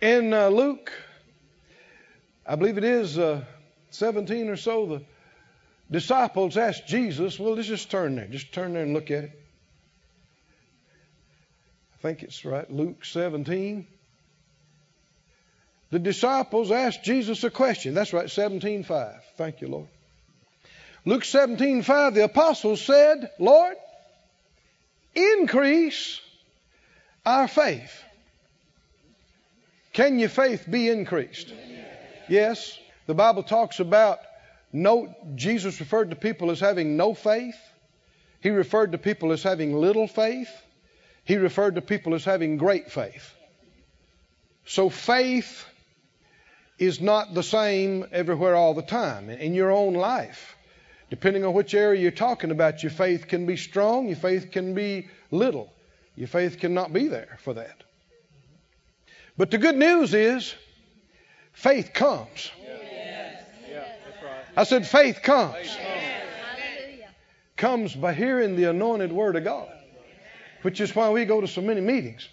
In uh, Luke, I believe it is uh, 17 or so, the disciples asked Jesus, well, let's just turn there. Just turn there and look at it. I think it's right, Luke 17. The disciples asked Jesus a question. That's right, 17:5. Thank you, Lord. Luke 17:5, the apostles said, Lord, increase our faith. Can your faith be increased? Yes. The Bible talks about no, Jesus referred to people as having no faith. He referred to people as having little faith. He referred to people as having great faith. So faith is not the same everywhere all the time. In your own life, depending on which area you're talking about, your faith can be strong, your faith can be little. Your faith cannot be there for that. But the good news is faith comes. I said, faith comes. Comes by hearing the anointed word of God, which is why we go to so many meetings.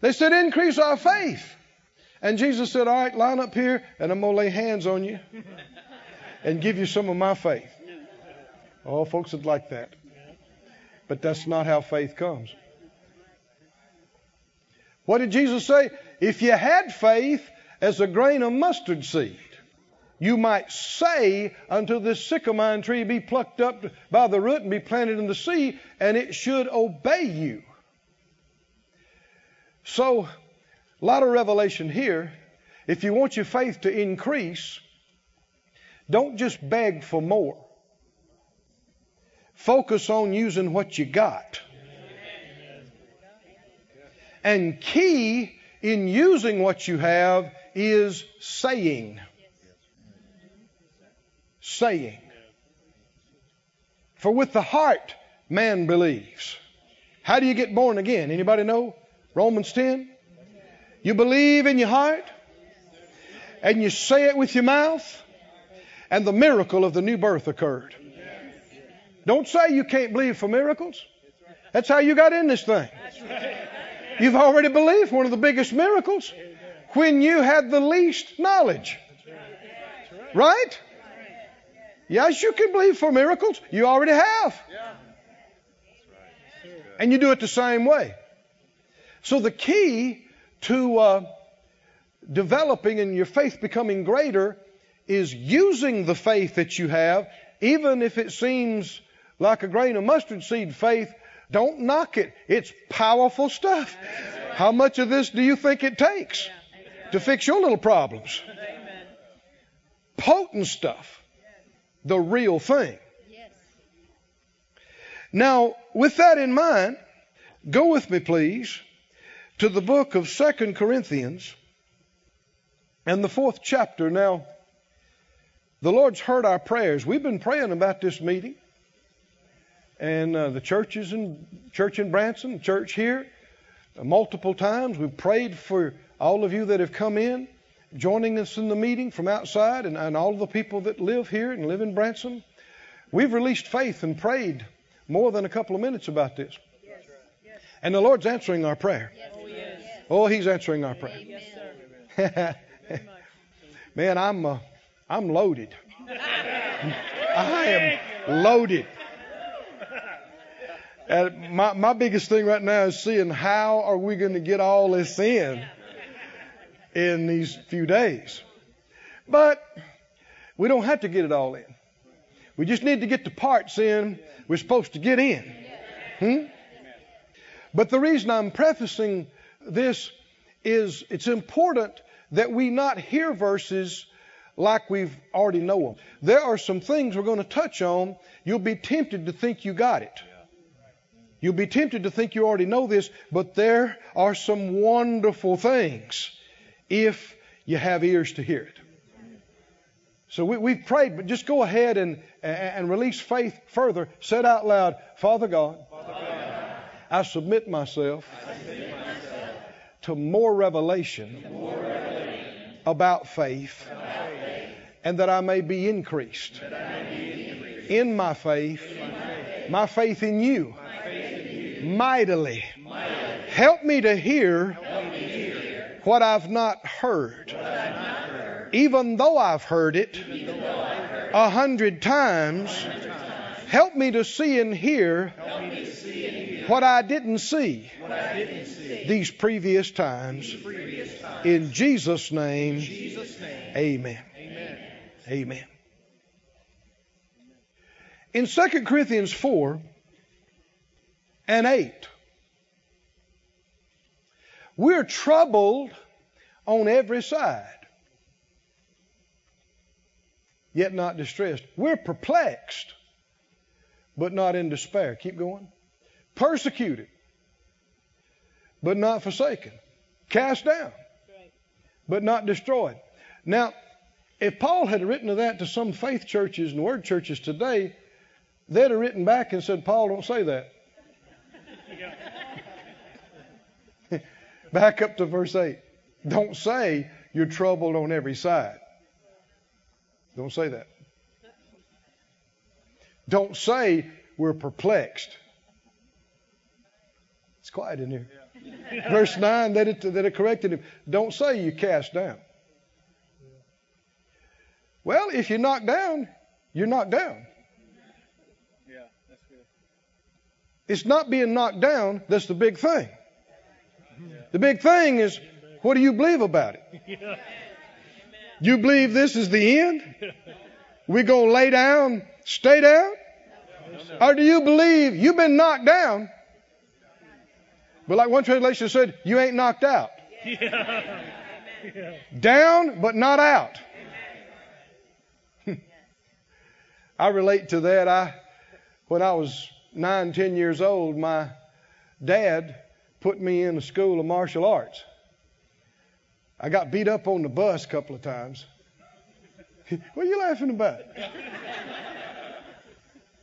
They said, increase our faith. And Jesus said, All right, line up here, and I'm going to lay hands on you and give you some of my faith. Oh, folks would like that. But that's not how faith comes. What did Jesus say? If you had faith as a grain of mustard seed, you might say unto this sycamore tree, Be plucked up by the root and be planted in the sea, and it should obey you. So, a lot of revelation here. If you want your faith to increase, don't just beg for more. Focus on using what you got. And key in using what you have is saying. Saying. For with the heart man believes. How do you get born again? Anybody know? Romans 10? You believe in your heart and you say it with your mouth, and the miracle of the new birth occurred. Don't say you can't believe for miracles. That's how you got in this thing. You've already believed one of the biggest miracles when you had the least knowledge. Right? Yes, you can believe for miracles. You already have. And you do it the same way. So the key to uh, developing and your faith becoming greater is using the faith that you have, even if it seems like a grain of mustard seed faith. Don't knock it. It's powerful stuff. How much of this do you think it takes to fix your little problems? Potent stuff. The real thing. Now, with that in mind, go with me, please, to the book of Second Corinthians and the fourth chapter. Now, the Lord's heard our prayers. We've been praying about this meeting. And uh, the churches in church in Branson, church here, uh, multiple times. We've prayed for all of you that have come in, joining us in the meeting from outside, and, and all the people that live here and live in Branson. We've released faith and prayed more than a couple of minutes about this. And the Lord's answering our prayer. Oh, He's answering our prayer. Man, I'm uh, I'm loaded. I am loaded. And my my biggest thing right now is seeing how are we going to get all this in in these few days. But we don't have to get it all in. We just need to get the parts in we're supposed to get in. Hmm? But the reason I'm prefacing this is it's important that we not hear verses like we've already know them. There are some things we're going to touch on. You'll be tempted to think you got it. You'll be tempted to think you already know this, but there are some wonderful things if you have ears to hear it. So we, have prayed, but just go ahead and, and release faith further. Said out loud, Father God, Father God I, submit myself, I submit myself to more revelation, to more revelation about, faith, about faith, and that I may be increased, be increased in, my faith, in my faith, my faith in you mightily, Help me to hear what I've not heard. Even though I've heard it a hundred times, help me to see and hear what I didn't see these previous times. In Jesus' name, amen. Amen. In 2 Corinthians 4 and 8, we're troubled on every side, yet not distressed. We're perplexed, but not in despair. Keep going. Persecuted, but not forsaken. Cast down, but not destroyed. Now, if Paul had written that to some faith churches and word churches today, they'd have written back and said, Paul, don't say that. Back up to verse 8. Don't say you're troubled on every side. Don't say that. Don't say we're perplexed. It's quiet in here. Verse 9, that it, that it corrected him. Don't say you cast down. Well, if you're knocked down, you're knocked down. Yeah, that's good. It's not being knocked down that's the big thing. The big thing is, what do you believe about it? You believe this is the end? We're going to lay down, stay down? Or do you believe you've been knocked down? But like one translation said, you ain't knocked out. Down, but not out. I relate to that. I, when I was nine, ten years old, my dad put me in a school of martial arts. I got beat up on the bus a couple of times. what are you laughing about?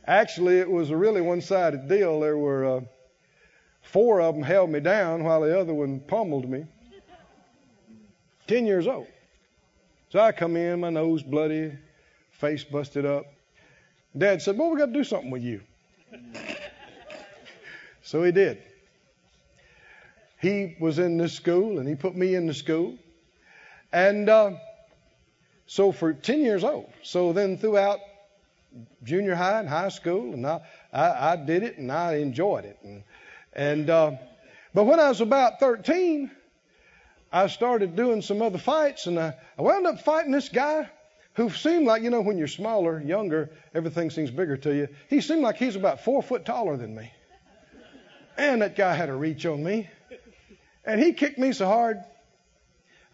Actually, it was a really one-sided deal. There were uh, four of them held me down while the other one pummeled me. Ten years old. So I come in, my nose bloody, face busted up. Dad said, "Well, we got to do something with you." So he did he was in this school and he put me in the school. And uh, so for 10 years old. So then throughout junior high and high school, and I, I, I did it and I enjoyed it. And, and uh, but when I was about 13, I started doing some other fights, and I, I wound up fighting this guy who seemed like, you know, when you're smaller, younger, everything seems bigger to you. He seemed like he's about four foot taller than me. And that guy had a reach on me. And he kicked me so hard,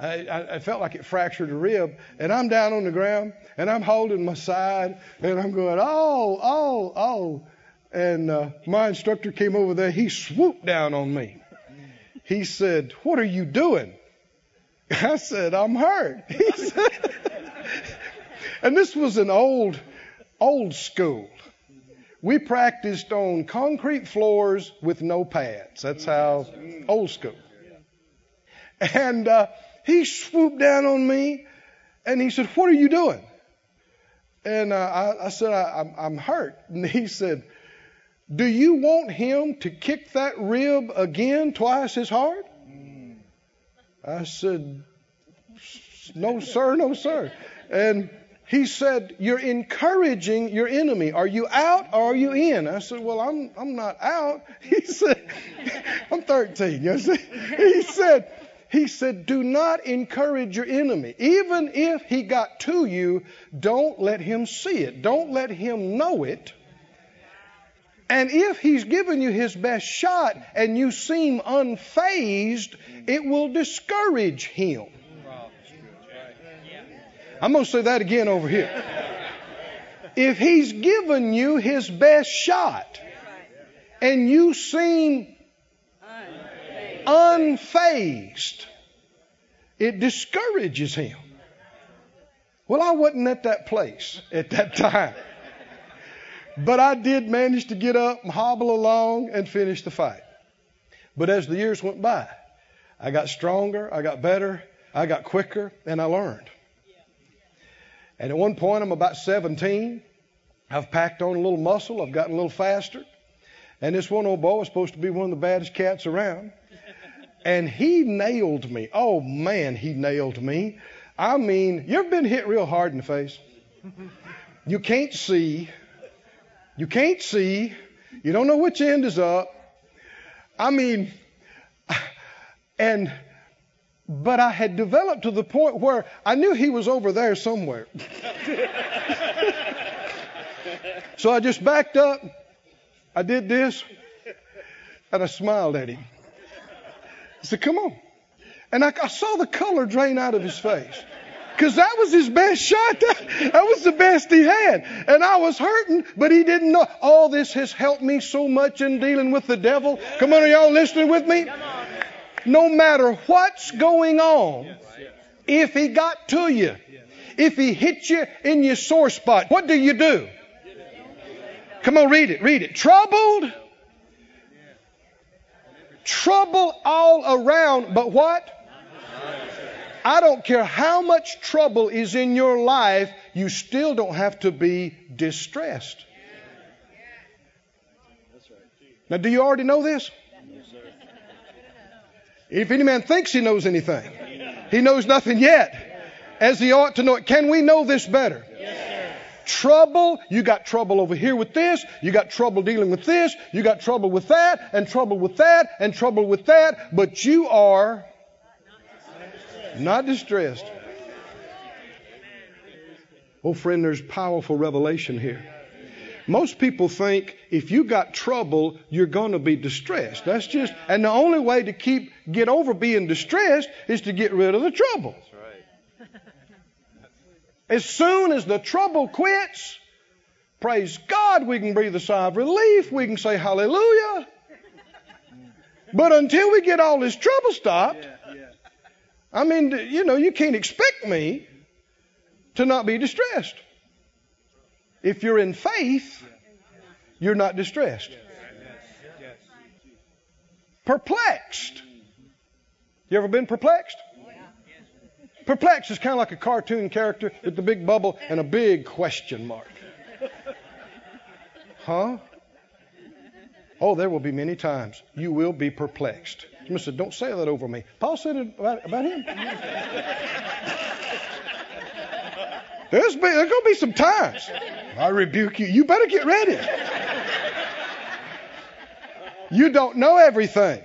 I, I, I, felt like it fractured a rib. And I'm down on the ground, and I'm holding my side, and I'm going, oh, oh, oh. And uh, my instructor came over there. He swooped down on me. He said, What are you doing? I said, I'm hurt. He said, and this was an old, old school. We practiced on concrete floors with no pads. That's how old school. And uh, he swooped down on me and he said, What are you doing? And uh, I, I, said, I, I'm, I'm hurt. And he said, Do you want him to kick that rib again twice as hard? I said, No, sir, no, sir. And he said, You're encouraging your enemy. Are you out or are you in? I said, Well, I'm, I'm not out. He said, I'm 13. You see? He said, he said, Do not encourage your enemy. Even if he got to you, don't let him see it. Don't let him know it. And if he's given you his best shot and you seem unfazed, it will discourage him. I'm going to say that again over here. If he's given you his best shot and you seem unfazed, it discourages him. Well, I wasn't at that place at that time. But I did manage to get up and hobble along and finish the fight. But as the years went by, I got stronger, I got better, I got quicker, and I learned. And at one point, I'm about 17. I've packed on a little muscle, I've gotten a little faster. And this one old boy was supposed to be one of the baddest cats around. and he nailed me. Oh man, he nailed me. I mean, you ever been hit real hard in the face? You can't see. You can't see. You don't know which end is up. I mean, and, but I had developed to the point where I knew he was over there somewhere. so I just backed up. I did this, and I smiled at him. I said, Come on. And I, I saw the color drain out of his face. Because that was his best shot. That, that, was the best he had. And I was hurting, but he didn't know. All this has helped me so much in dealing with the devil. Come on, are y'all listening with me? No matter what's going on, if he got to you, if he hit you in your sore spot, what do you do? Come on, read it, read it. Troubled trouble all around, but what? I don't care how much trouble is in your life, you still don't have to be distressed. Now, do you already know this? If any man thinks he knows anything, he knows nothing yet, as he ought to know it. Can we know this better? trouble. You got trouble over here with this. You got trouble dealing with this. You got trouble with that, and trouble with that, and trouble with that. But you are not distressed. Oh, friend, there's powerful revelation here. Most people think if you got trouble, you're going to be distressed. That's just, and the only way to keep, get over being distressed is to get rid of the trouble. As soon as the trouble quits, praise God, we can breathe a sigh of relief. We can say hallelujah. But until we get all this trouble stopped, I mean, you know, you can't expect me to not be distressed. If you're in faith, you're not distressed. Perplexed. You ever been perplexed? Perplexed is kind of like a cartoon character with the big bubble and a big question mark. Huh? Oh, there will be many times you will be perplexed. Somebody said, Don't say that over me. Paul said it about, about him. There's, there's going to be some times. I rebuke you. You better get ready. You don't know everything.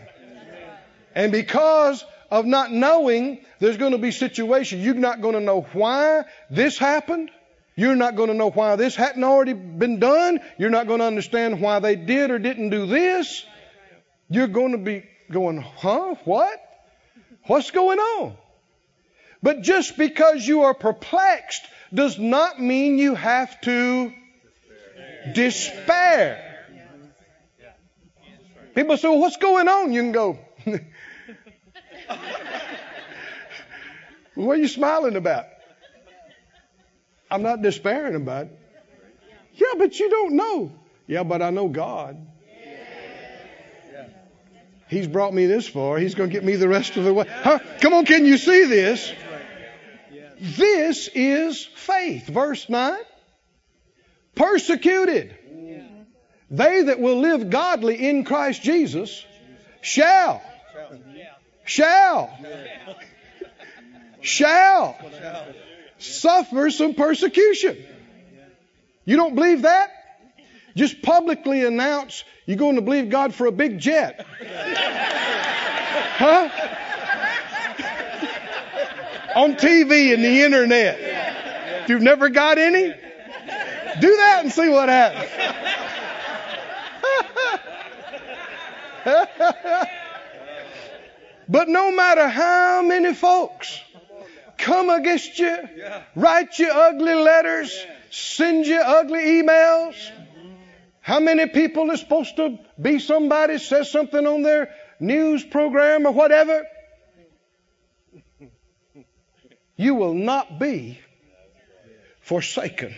And because of not knowing, there's going to be situations you're not going to know why this happened. You're not going to know why this hadn't already been done. You're not going to understand why they did or didn't do this. You're going to be going, huh? What? What's going on? But just because you are perplexed does not mean you have to despair. People say, well, what's going on? You can go, what are you smiling about? I'm not despairing about it. Yeah, but you don't know. Yeah, but I know God. He's brought me this far. He's going to get me the rest of the way. Huh? Come on, can you see this? This is faith. Verse 9. Persecuted. They that will live godly in Christ Jesus shall shall, shall suffer some persecution. You don't believe that? Just publicly announce you're going to believe God for a big jet. Huh? On TV and the internet. You've never got any? Do that and see what happens. But no matter how many folks come against you, write you ugly letters, send you ugly emails, how many people are supposed to be somebody says something on their news program or whatever? You will not be forsaken.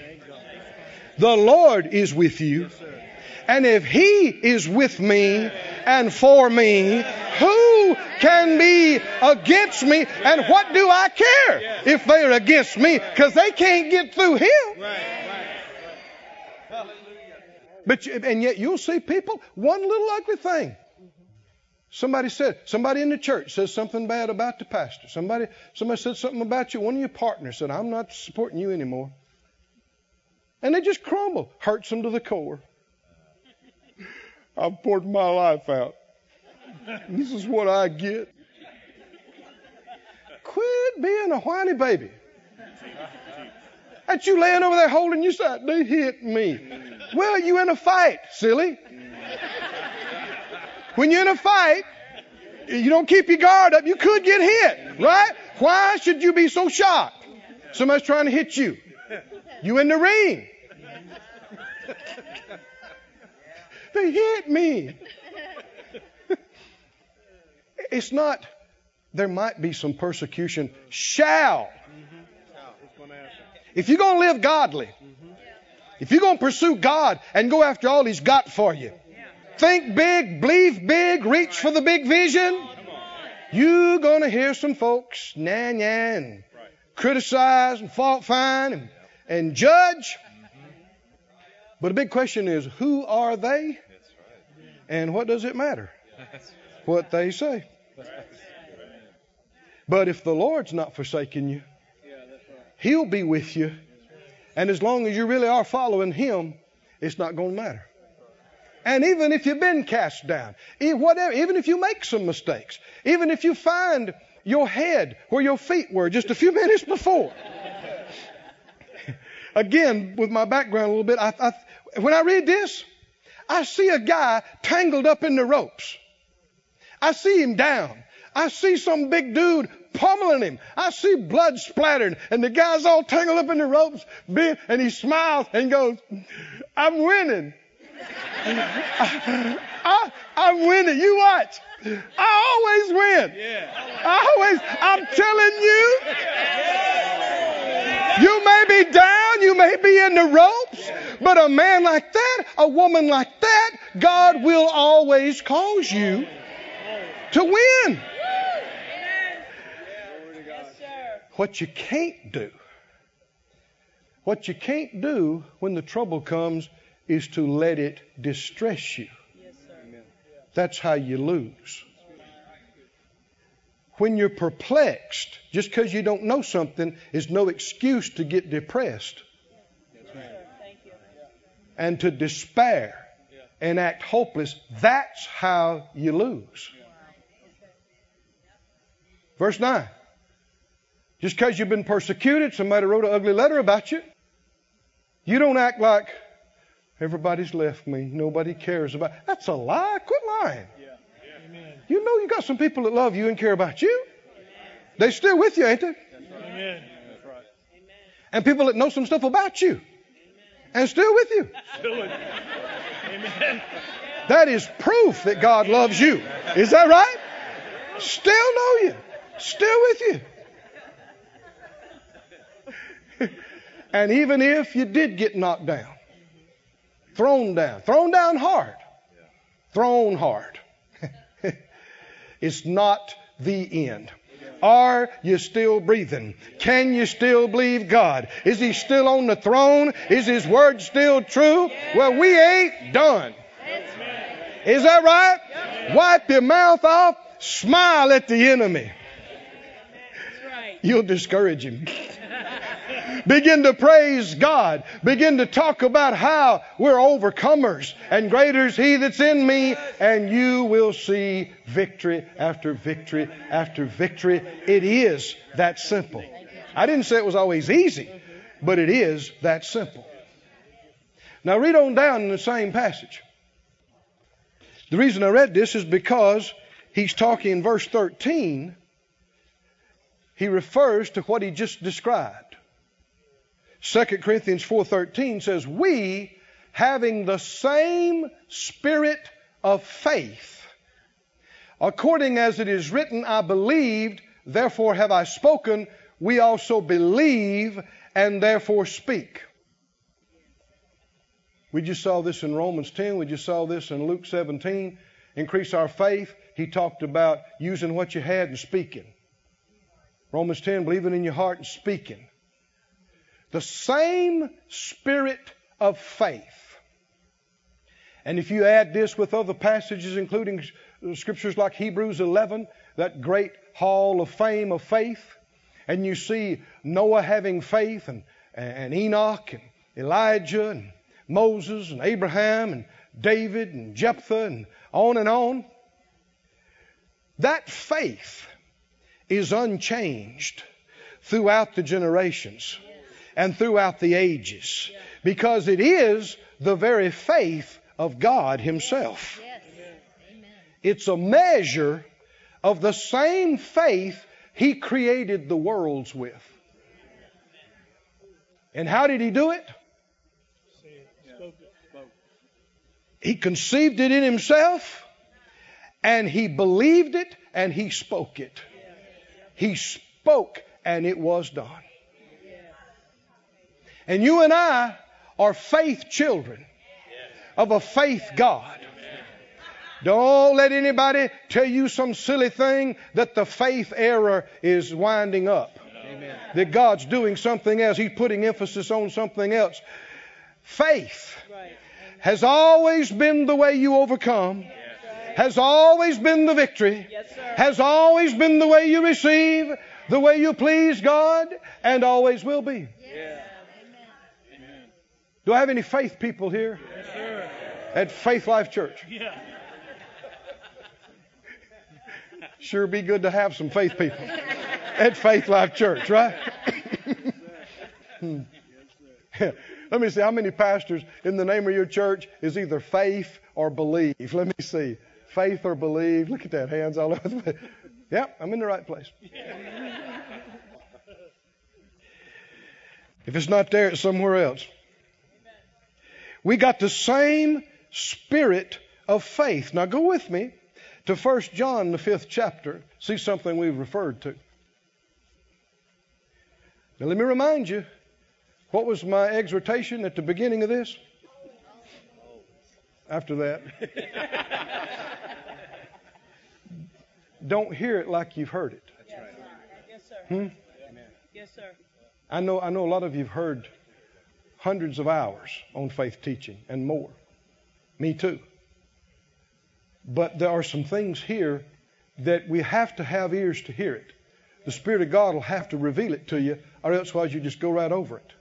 The Lord is with you. And if He is with me and for me, who can be against me? And what do I care if they're against me? Because they can't get through Him. But and yet you'll see people one little ugly thing, Somebody said, somebody in the church says something bad about the pastor. Somebody, somebody said something about you. One of your partners said, I'm not supporting you anymore. And they just crumble. Hurts them to the core. I've poured my life out. This is what I get. Quit being a whiny baby. That you laying over there holding your side. They hit me. Well, you in a fight, silly. When you're in a fight, you don't keep your guard up, you could get hit, right? Why should you be so shocked? Somebody's trying to hit you. You in the ring. they hit me. it's not, there might be some persecution. Shall. If you're going to live godly, if you're going to pursue God and go after all He's got for you, think big, believe big, reach for the big vision, you're going to hear some folks nan yan, criticize and fault find and, and judge. But the big question is who are they? And what does it matter? What they say. But if the Lord's not forsaking you, He'll be with you. And as long as you really are following Him, it's not going to matter. And even if you've been cast down, whatever, even if you make some mistakes, even if you find your head where your feet were just a few minutes before. Again, with my background a little bit, I, I, when I read this, I see a guy tangled up in the ropes. I see him down. I see some big dude pummeling him. I see blood splattering, and the guy's all tangled up in the ropes, and he smiles and goes, I'm winning. I, am winning. You watch. I always win. Yeah. I always, I'm telling you. You may be down, you may be in the ropes, but a man like that, a woman like that, God will always cause you to win. What you can't do, what you can't do when the trouble comes is to let it distress you. That's how you lose. When you're perplexed, just because you don't know something is no excuse to get depressed and to despair and act hopeless. That's how you lose. Verse 9. Just because you've been persecuted, somebody wrote an ugly letter about you, you don't act like everybody's left me, nobody cares about. That's a lie. Quit lying. You know you got some people that love you and care about you. They're still with you, ain't they? Amen. And people that know some stuff about you and still with you. Amen. That is proof that God loves you. Is that right? Still know you. Still with you. and even if you did get knocked down, thrown down, thrown down hard, thrown hard, it's not the end. Are you still breathing? Can you still believe God? Is He still on the throne? Is His word still true? Well, we ain't done. Is that right? Wipe your mouth off, smile at the enemy. You'll discourage him. Begin to praise God. Begin to talk about how we're overcomers and greater is He that's in me and you will see victory after victory after victory. It is that simple. I didn't say it was always easy, but it is that simple. Now read on down in the same passage. The reason I read this is because he's talking in verse 13. He refers to what he just described. 2 Corinthians 4:13 says, "We having the same spirit of faith, according as it is written, I believed, therefore have I spoken, we also believe and therefore speak." We just saw this in Romans 10, we just saw this in Luke 17. Increase our faith. He talked about using what you had and speaking. Romans 10, believing in your heart and speaking. The same spirit of faith. And if you add this with other passages, including scriptures like Hebrews 11, that great hall of fame of faith, and you see Noah having faith, and, and Enoch, and Elijah, and Moses, and Abraham, and David, and Jephthah, and on and on. That faith is unchanged throughout the generations and throughout the ages because it is the very faith of God Himself. It's a measure of the same faith He created the worlds with. And how did He do it? He conceived it in Himself, and He believed it, and He spoke it. He spoke, and it was done. And you and I are faith children of a faith God. Don't let anybody tell you some silly thing that the faith error is winding up. Amen. That God's doing something else. He's putting emphasis on something else. Faith has always been the way you overcome. Has always been the victory. Yes, has always been the way you receive, the way you please God, and always will be. Yes. Do I have any faith people here? Yes, At Faith Life Church? Yeah. Sure be good to have some faith people at Faith Life Church, right? Hmm. Let me see how many pastors in the name of your church is either faith or believe. Let me see. Faith or believe. Look at that. Hands all over the place. Yep, I'm in the right place. If it's not there, it's somewhere else. We got the same spirit of faith. Now go with me to 1 John, the fifth chapter, see something we've referred to. Now, let me remind you what was my exhortation at the beginning of this? After that. Don't hear it like you've heard it. That's right. Yes, sir. Hmm? Yes, sir. I know, I know a lot of you have heard hundreds of hours on faith teaching and more. Me too. But there are some things here that we have to have ears to hear it. The Spirit of God will have to reveal it to you, or else you just go right over it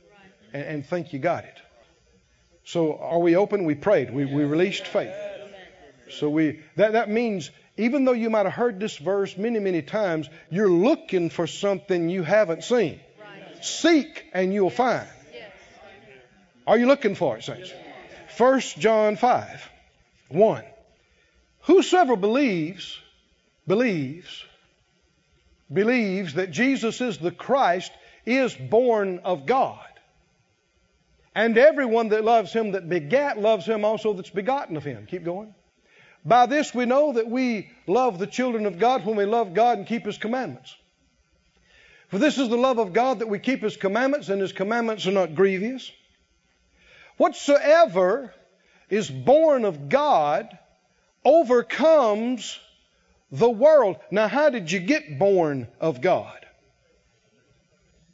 and, and think you got it. So are we open? We prayed. We, we released faith. So we that, that means even though you might have heard this verse many, many times, you're looking for something you haven't seen. Seek and you'll find. Are you looking for it, saints? 1 John 5 1. Whosoever believes, believes, believes that Jesus is the Christ is born of God. And everyone that loves him that begat loves him also that's begotten of him. Keep going. By this we know that we love the children of God when we love God and keep his commandments. For this is the love of God that we keep his commandments, and his commandments are not grievous. Whatsoever is born of God overcomes the world. Now, how did you get born of God?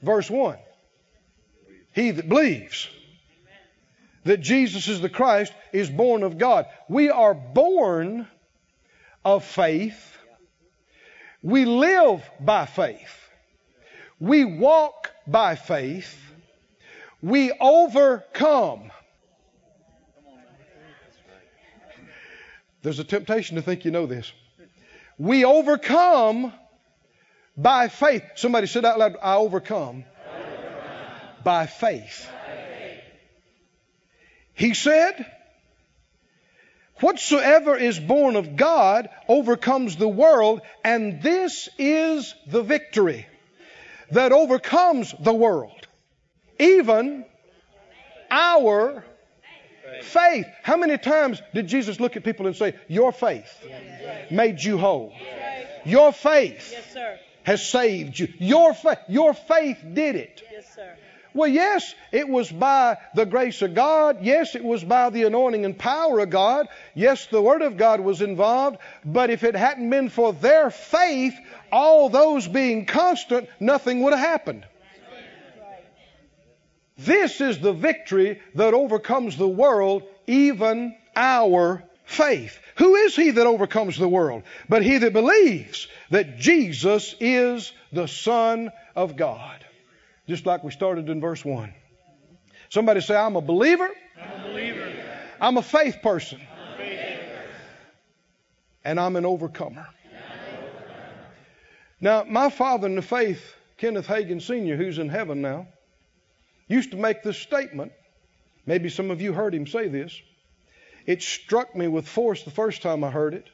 Verse 1 He that believes that Jesus is the Christ is born of God. We are born of faith. We live by faith. We walk by faith. We overcome There's a temptation to think you know this. We overcome by faith. Somebody said out loud, I overcome, By, faith. He said, Whatsoever is born of God overcomes the world, and this is the victory that overcomes the world, even our Faith. How many times did Jesus look at people and say, Your faith made you whole? Your faith has saved you. Your, fa- your faith did it. Well, yes, it was by the grace of God. Yes, it was by the anointing and power of God. Yes, the Word of God was involved. But if it hadn't been for their faith, all those being constant, nothing would have happened. This is the victory that overcomes the world, even our faith. Who is he that overcomes the world? But he that believes that Jesus is the Son of God. Just like we started in verse 1. Somebody say, I'm a believer. I'm a believer. I'm a faith person. And I'm an overcomer. Now, my father in the faith, Kenneth Hagin Sr., who's in heaven now, used to make this statement. Maybe some of you heard him say this. It struck me with force the first time I heard it,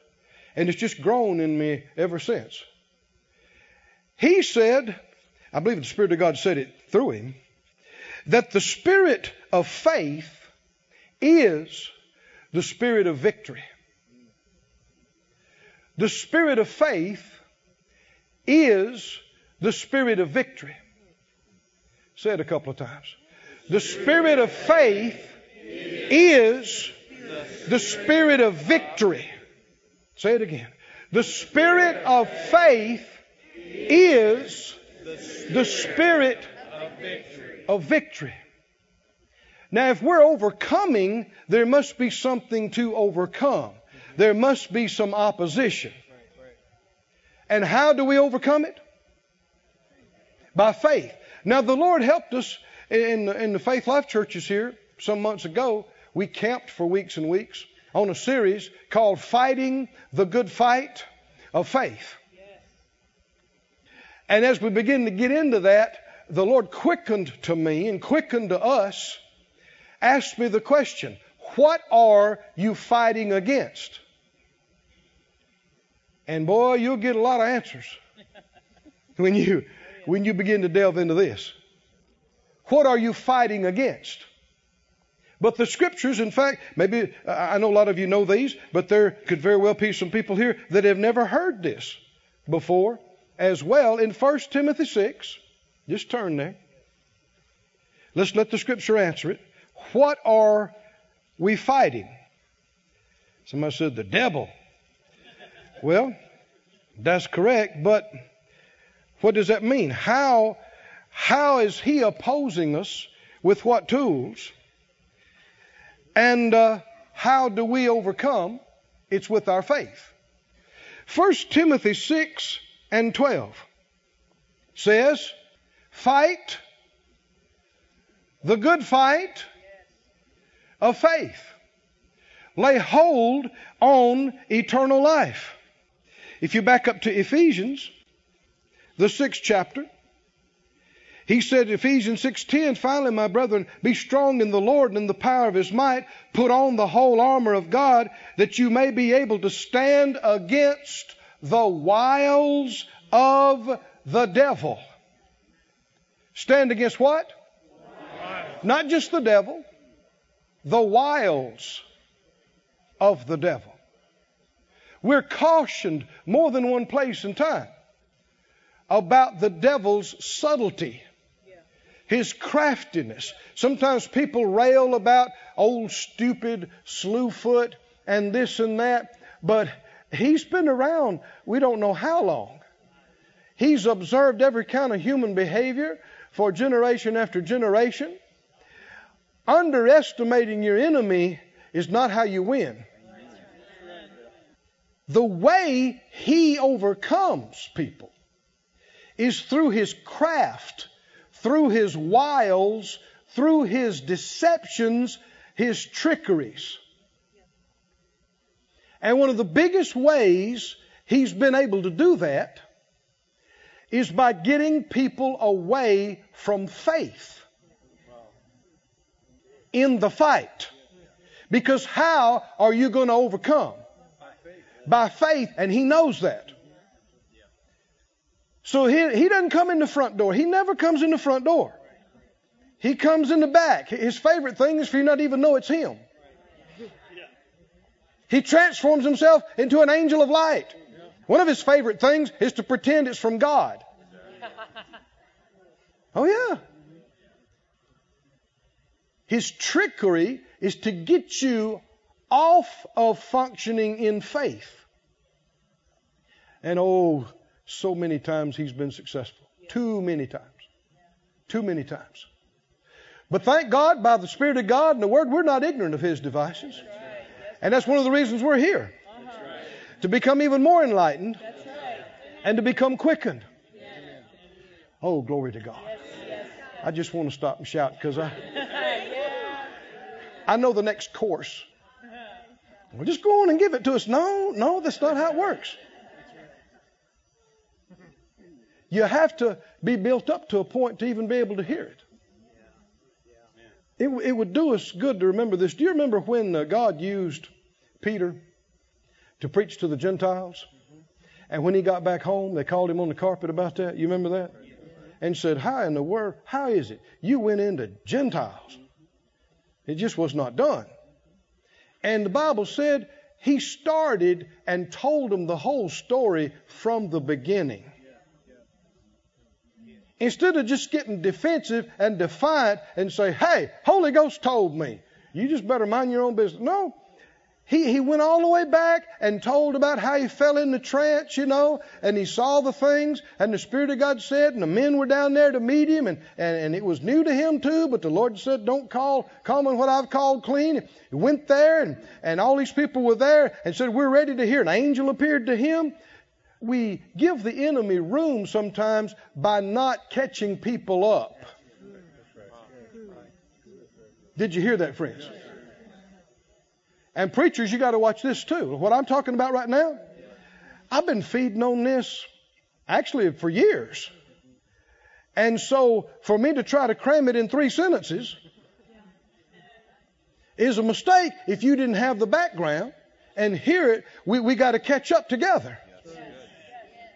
and it's just grown in me ever since. He said, I believe the Spirit of God said it through him, that the spirit of faith is the spirit of victory. The spirit of faith is the spirit of victory. Say it a couple of times. The spirit of faith is the spirit of victory. Say it again. The spirit of faith is the spirit of victory. Now, if we're overcoming, there must be something to overcome. There must be some opposition. And how do we overcome it? By faith. Now, the Lord helped us in the, in the Faith Life churches here some months ago. We camped for weeks and weeks on a series called Fighting the Good Fight of Faith. And as we begin to get into that, the Lord quickened to me and quickened to us, asked me the question, What are you fighting against? And boy, you'll get a lot of answers when you when you begin to delve into this. What are you fighting against? But the scriptures, in fact, maybe I know a lot of you know these, but there could very well be some people here that have never heard this before as well. In 1 Timothy 6, just turn there. Let's let the scripture answer it. What are we fighting? Somebody said the devil. Well, that's correct, but what does that mean? How how is he opposing us with what tools? And uh, how do we overcome? It's with our faith. 1 Timothy 6 and 12 says, Fight the good fight of faith. Lay hold on eternal life. If you back up to Ephesians, the sixth chapter, he said, Ephesians 6:10, finally, my brethren, be strong in the Lord and in the power of his might. Put on the whole armor of God that you may be able to stand against the wiles of the devil. Stand against what? Not just the devil, the wiles of the devil. We're cautioned more than one place in time about the devil's subtlety his craftiness. Sometimes people rail about old stupid Slewfoot and this and that, but he's been around we don't know how long. He's observed every kind of human behavior for generation after generation. Underestimating your enemy is not how you win. The way he overcomes people is through his craft through his wiles, through his deceptions, his trickeries. And one of the biggest ways he's been able to do that is by getting people away from faith in the fight. Because how are you going to overcome? By faith, and he knows that. So he, he doesn't come in the front door. He never comes in the front door. He comes in the back. His favorite thing is for you not even know it's him. He transforms himself into an angel of light. One of his favorite things is to pretend it's from God. Oh, yeah. His trickery is to get you off of functioning in faith. And oh, so many times he's been successful. Too many times. Too many times. But thank God, by the Spirit of God and the Word, we're not ignorant of his devices. And that's one of the reasons we're here. Uh-huh. To become even more enlightened That's right. and to become quickened. Oh, glory to God. I just want to stop and shout because I, I know the next course. Uh-huh. Well, just go on and give it to us. No, no, that's not how it works. You have to be built up to a point to even be able to hear it. It, it would do us good to remember this. Do you remember when uh, God used Peter to preach to the Gentiles? And when he got back home, they called him on the carpet about that. You remember that? And said, How in the world, how is it you went into Gentiles? It just was not done. And the Bible said he started and told them the whole story from the beginning. Instead of just getting defensive and defiant and say, hey, Holy Ghost told me, you just better mind your own business. No. He, he went all the way back and told about how he fell in the trance, you know, and he saw the things, and the Spirit of God said, and the men were down there to meet him, and, and, and it was new to him too, but the Lord said, Don't call common what I've called clean. He went there, and, and all these people were there and said, We're ready to hear. An angel appeared to him. We give the enemy room sometimes by not catching people up. Did you hear that, friends? And preachers, you got to watch this too. What I'm talking about right now, I've been feeding on this actually for years. And so for me to try to cram it in three sentences is a mistake if you didn't have the background and hear it. We, we got to catch up together.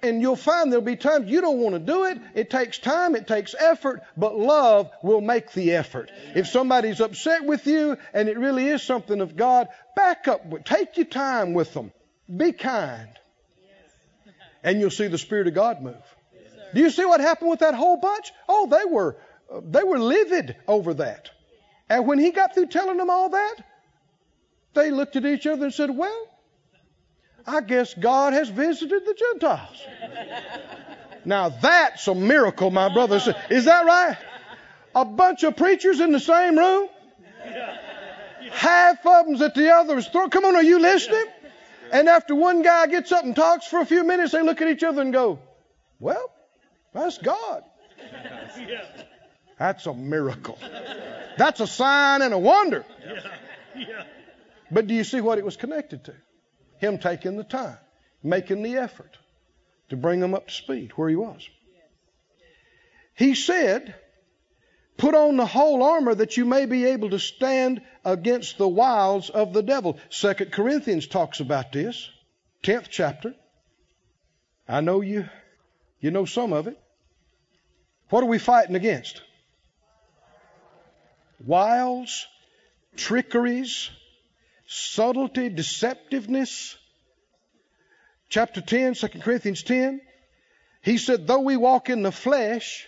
And you'll find there'll be times you don't want to do it. It takes time, it takes effort, but love will make the effort. If somebody's upset with you and it really is something of God, back up. Take your time with them. Be kind. And you'll see the Spirit of God move. Do you see what happened with that whole bunch? Oh, they were they were livid over that. And when he got through telling them all that, they looked at each other and said, "Well, I guess God has visited the Gentiles." Now that's a miracle, my brother. Is that right? A bunch of preachers in the same room. Half of them's at the other's throat. Come on, are you listening? And after one guy gets up and talks for a few minutes, they look at each other and go, Well, that's God. That's a miracle. That's a sign and a wonder. But do you see what it was connected to? Him taking the time, making the effort to bring them up to speed where he was. He said, Put on the whole armor that you may be able to stand against the wiles of the devil. Second Corinthians talks about this, 10th chapter. I know you, you know some of it. What are we fighting against? Wiles, trickeries, subtlety, deceptiveness. Chapter 10, 2 Corinthians 10. He said, though we walk in the flesh,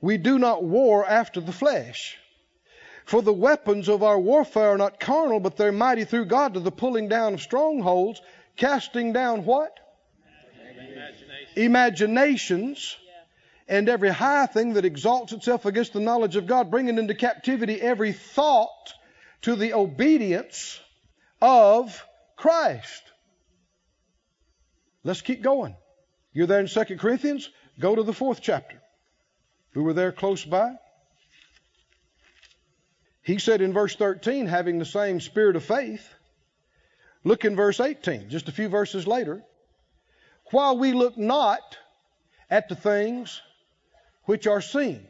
we do not war after the flesh. For the weapons of our warfare are not carnal, but they're mighty through God to the pulling down of strongholds, casting down what? Imaginations. Imaginations and every high thing that exalts itself against the knowledge of God, bringing into captivity every thought to the obedience of Christ. Let's keep going. You're there in 2 Corinthians? Go to the fourth chapter. Who were there close by? He said in verse 13, having the same spirit of faith. Look in verse 18, just a few verses later. While we look not at the things which are seen,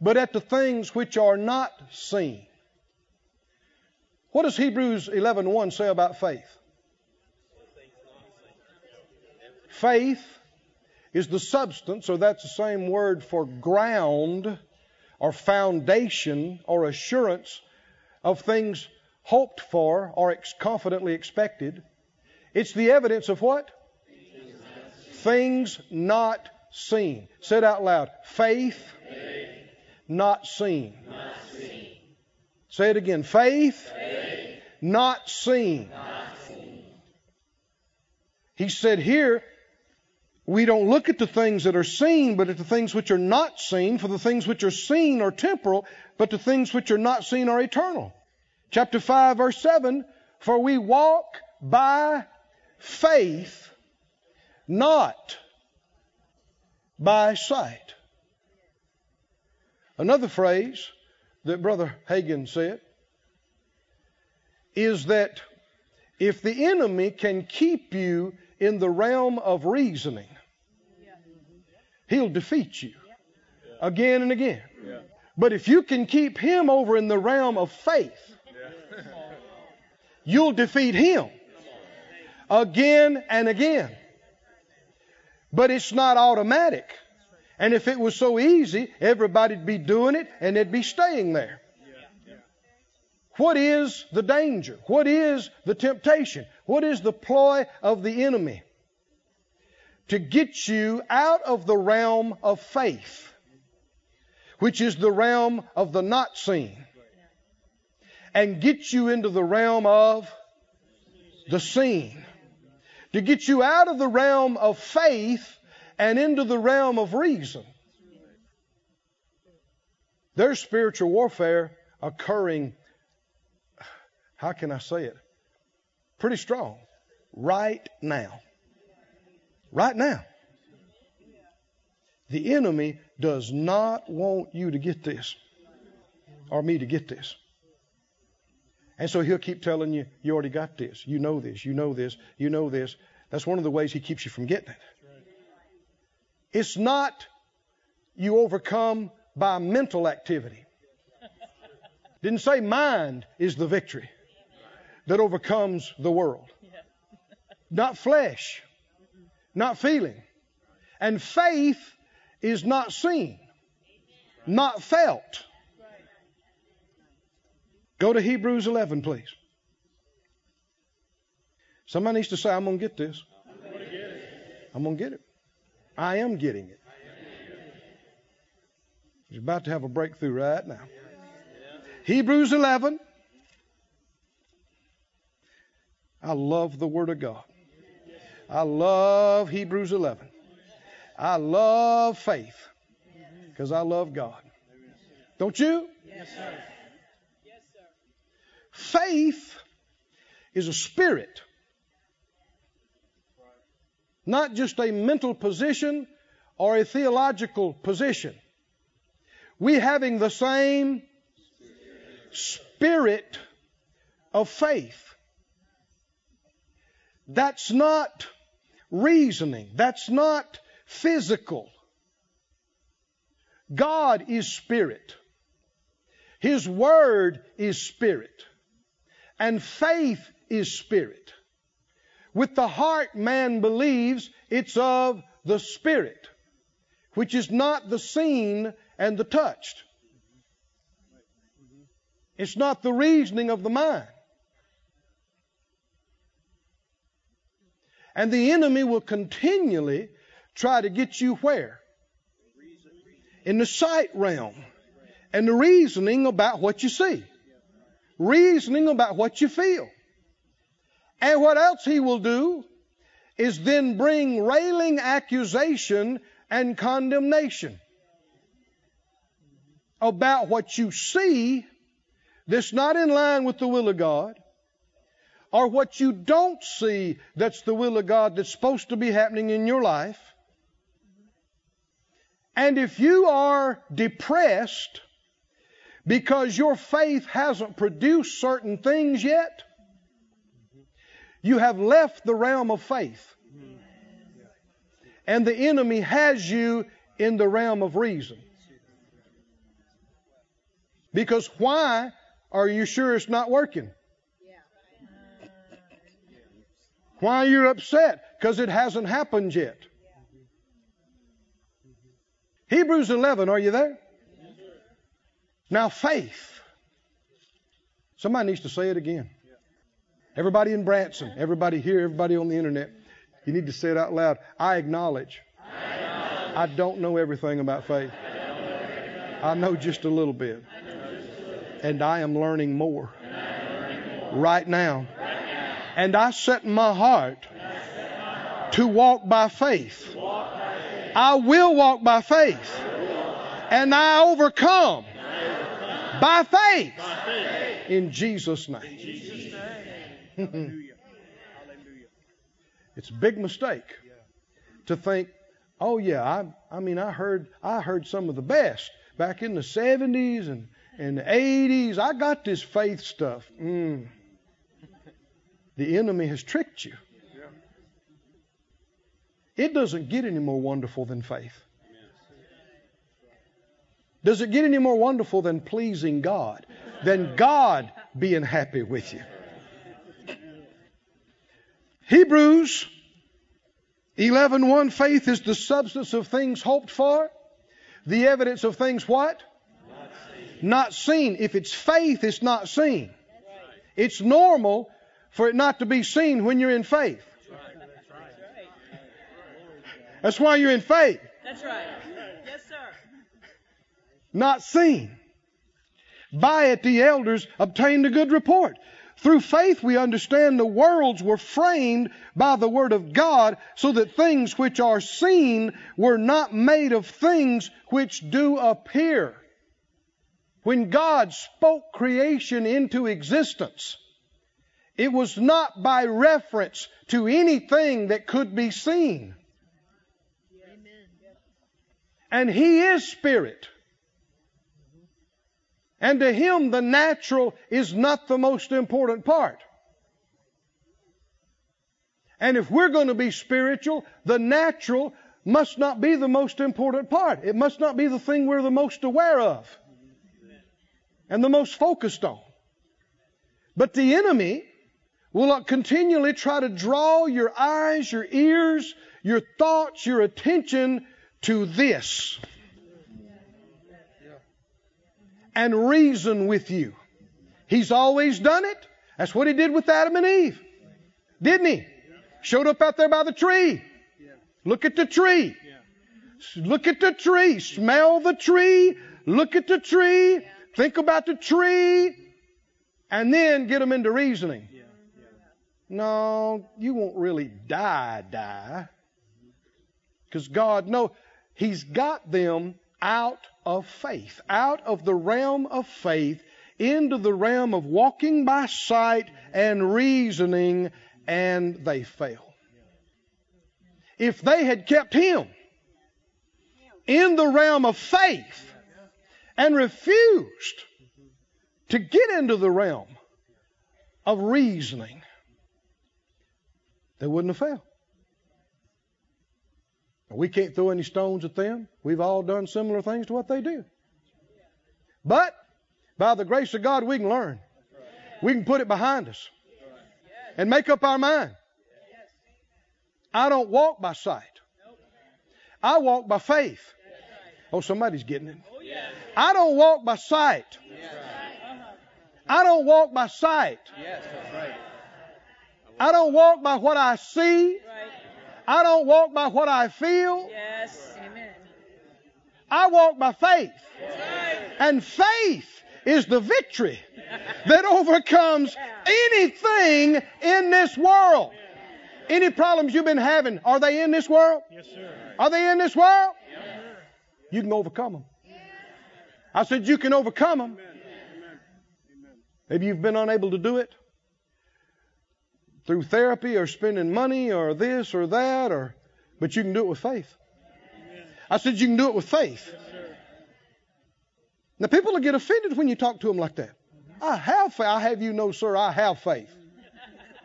but at the things which are not seen. What does Hebrews 11:1 say about faith? Faith is the substance, or that's the same word for ground or foundation or assurance of things hoped for or ex- confidently expected. It's the evidence of what? Things not seen. Say it out loud. Faith, Faith. Not, seen. not seen. Say it again. Faith, Faith. Not, seen. not seen. He said here, we don't look at the things that are seen, but at the things which are not seen, for the things which are seen are temporal, but the things which are not seen are eternal. Chapter 5, verse 7 For we walk by faith, not by sight. Another phrase that Brother Hagin said is that if the enemy can keep you in the realm of reasoning, he'll defeat you again and again. But if you can keep him over in the realm of faith, you'll defeat him again and again. But it's not automatic. And if it was so easy, everybody'd be doing it and they'd be staying there. What is the danger? What is the temptation? What is the ploy of the enemy? To get you out of the realm of faith, which is the realm of the not seen, and get you into the realm of the seen. To get you out of the realm of faith and into the realm of reason. There's spiritual warfare occurring how can I say it? Pretty strong. Right now. Right now. The enemy does not want you to get this or me to get this. And so he'll keep telling you, you already got this. You know this. You know this. You know this. That's one of the ways he keeps you from getting it. It's not you overcome by mental activity. Didn't say mind is the victory that overcomes the world. Not flesh, not feeling. And faith is not seen, not felt. Go to Hebrews 11, please. Somebody needs to say, I'm going to get this. I'm going to get it. I am getting it. He's about to have a breakthrough right now. Hebrews 11. I love the Word of God. I love Hebrews 11. I love faith because I love God. Don't you? Yes, sir. Yes, sir. Faith is a spirit, not just a mental position or a theological position. We having the same spirit of faith. That's not reasoning. That's not physical. God is spirit. His word is spirit. And faith is spirit. With the heart, man believes it's of the spirit, which is not the seen and the touched. It's not the reasoning of the mind. And the enemy will continually try to get you where? In the sight realm. And the reasoning about what you see. Reasoning about what you feel. And what else he will do is then bring railing accusation and condemnation about what you see that's not in line with the will of God or what you don't see that's the will of God that's supposed to be happening in your life. And if you are depressed because your faith hasn't produced certain things yet, you have left the realm of faith. And the enemy has you in the realm of reason. Because why are you sure it's not working? Why you're upset? Because it hasn't happened yet. Hebrews 11, are you there? Now, faith. Somebody needs to say it again. Everybody in Branson, everybody here, everybody on the internet, you need to say it out loud. I acknowledge. I, don't know everything about faith. I know just a little bit. And I am learning more right now and I set my heart to walk by faith. I will walk by faith. And I overcome by faith. In Jesus' name. Hallelujah. Hallelujah. It's a big mistake to think, oh yeah, I, I mean I heard I heard some of the best back in the 70s and, and the 80s. I got this faith stuff. Mm. The enemy has tricked you. It doesn't get any more wonderful than faith. Does it get any more wonderful than pleasing God? Than God being happy with you? Hebrews 11:1 faith is the substance of things hoped for, the evidence of things what? Not seen. not seen. If it's faith, it's not seen. It's normal for it not to be seen when you're in faith. That's why you're in faith. That's right. Yes, sir. Not seen. By it the elders obtained a good report. Through faith we understand the worlds were framed by the word of God so that things which are seen were not made of things which do appear. When God spoke creation into existence, it was not by reference to anything that could be seen. Amen. And He is Spirit. And to Him, the natural is not the most important part. And if we're going to be spiritual, the natural must not be the most important part. It must not be the thing we're the most aware of and the most focused on. But the enemy will continually try to draw your eyes, your ears, your thoughts, your attention to this and reason with you. He's always done it. That's what he did with Adam and Eve. Didn't he? Showed up out there by the tree. Look at the tree. Look at the tree. Smell the tree. Look at the tree. Think about the tree. And then get them into reasoning. No, you won't really die, die. Because God knows. He's got them out of faith, out of the realm of faith into the realm of walking by sight and reasoning, and they fail. If they had kept him in the realm of faith and refused to get into the realm of reasoning, they wouldn't have failed. We can't throw any stones at them. We've all done similar things to what they do. But by the grace of God, we can learn. We can put it behind us and make up our mind. I don't walk by sight. I walk by faith. Oh, somebody's getting it. I don't walk by sight. I don't walk by sight. I don't walk by what I see. I don't walk by what I feel. Yes. Amen. I walk by faith. And faith is the victory that overcomes anything in this world. Any problems you've been having, are they in this world? Yes, sir. Are they in this world? Yes. You can overcome them. I said you can overcome them. Maybe you've been unable to do it through therapy or spending money or this or that or but you can do it with faith. I said you can do it with faith. Now people will get offended when you talk to them like that. I have faith. I have you know, sir, I have faith.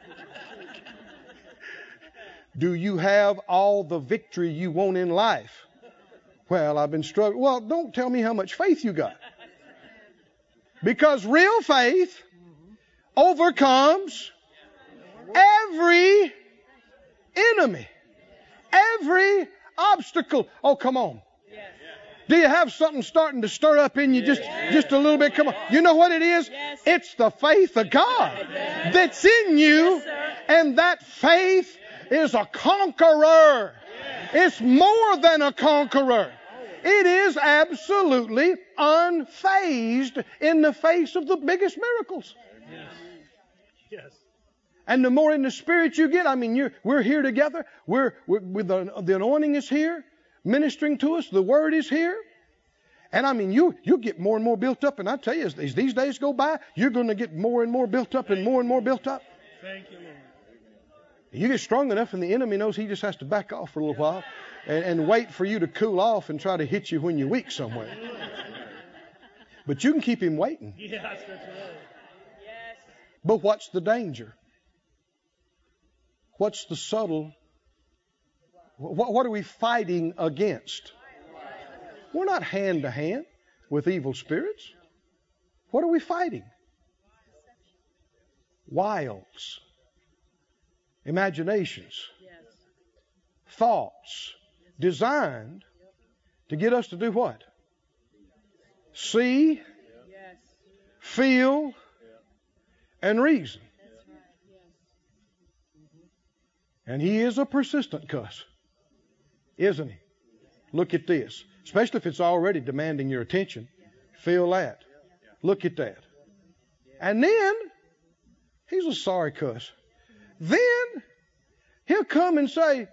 do you have all the victory you want in life? Well, I've been struggling. Well, don't tell me how much faith you got. Because real faith mm-hmm. overcomes every enemy, every obstacle. Oh, come on. Do you have something starting to stir up in you just, just a little bit? Come on. You know what it is? It's the faith of God that's in you, and that faith is a conqueror. It's more than a conqueror. It is absolutely unfazed in the face of the biggest miracles. Yes. And the more in the spirit you get, I mean, you we're here together. We're, we're with the, the anointing is here, ministering to us. The word is here, And I mean, you you get more and more built up. And I tell you, as, as these days go by, you're going to get more and more built up and more and more built up. Thank you, Lord. You get strong enough, and the enemy knows he just has to back off for a little while and, and wait for you to cool off and try to hit you when you're weak somewhere. But you can keep him waiting. Yes, that's right. Yes. But what's the danger? What's the subtle? What, what are we fighting against? We're not hand to hand with evil spirits. What are we fighting? Wiles, imaginations, thoughts designed to get us to do what? See, feel, and reason. And he is a persistent cuss, isn't he? Look at this, especially if it's already demanding your attention. Feel that. Look at that. And then he's a sorry cuss. Then he'll come and say,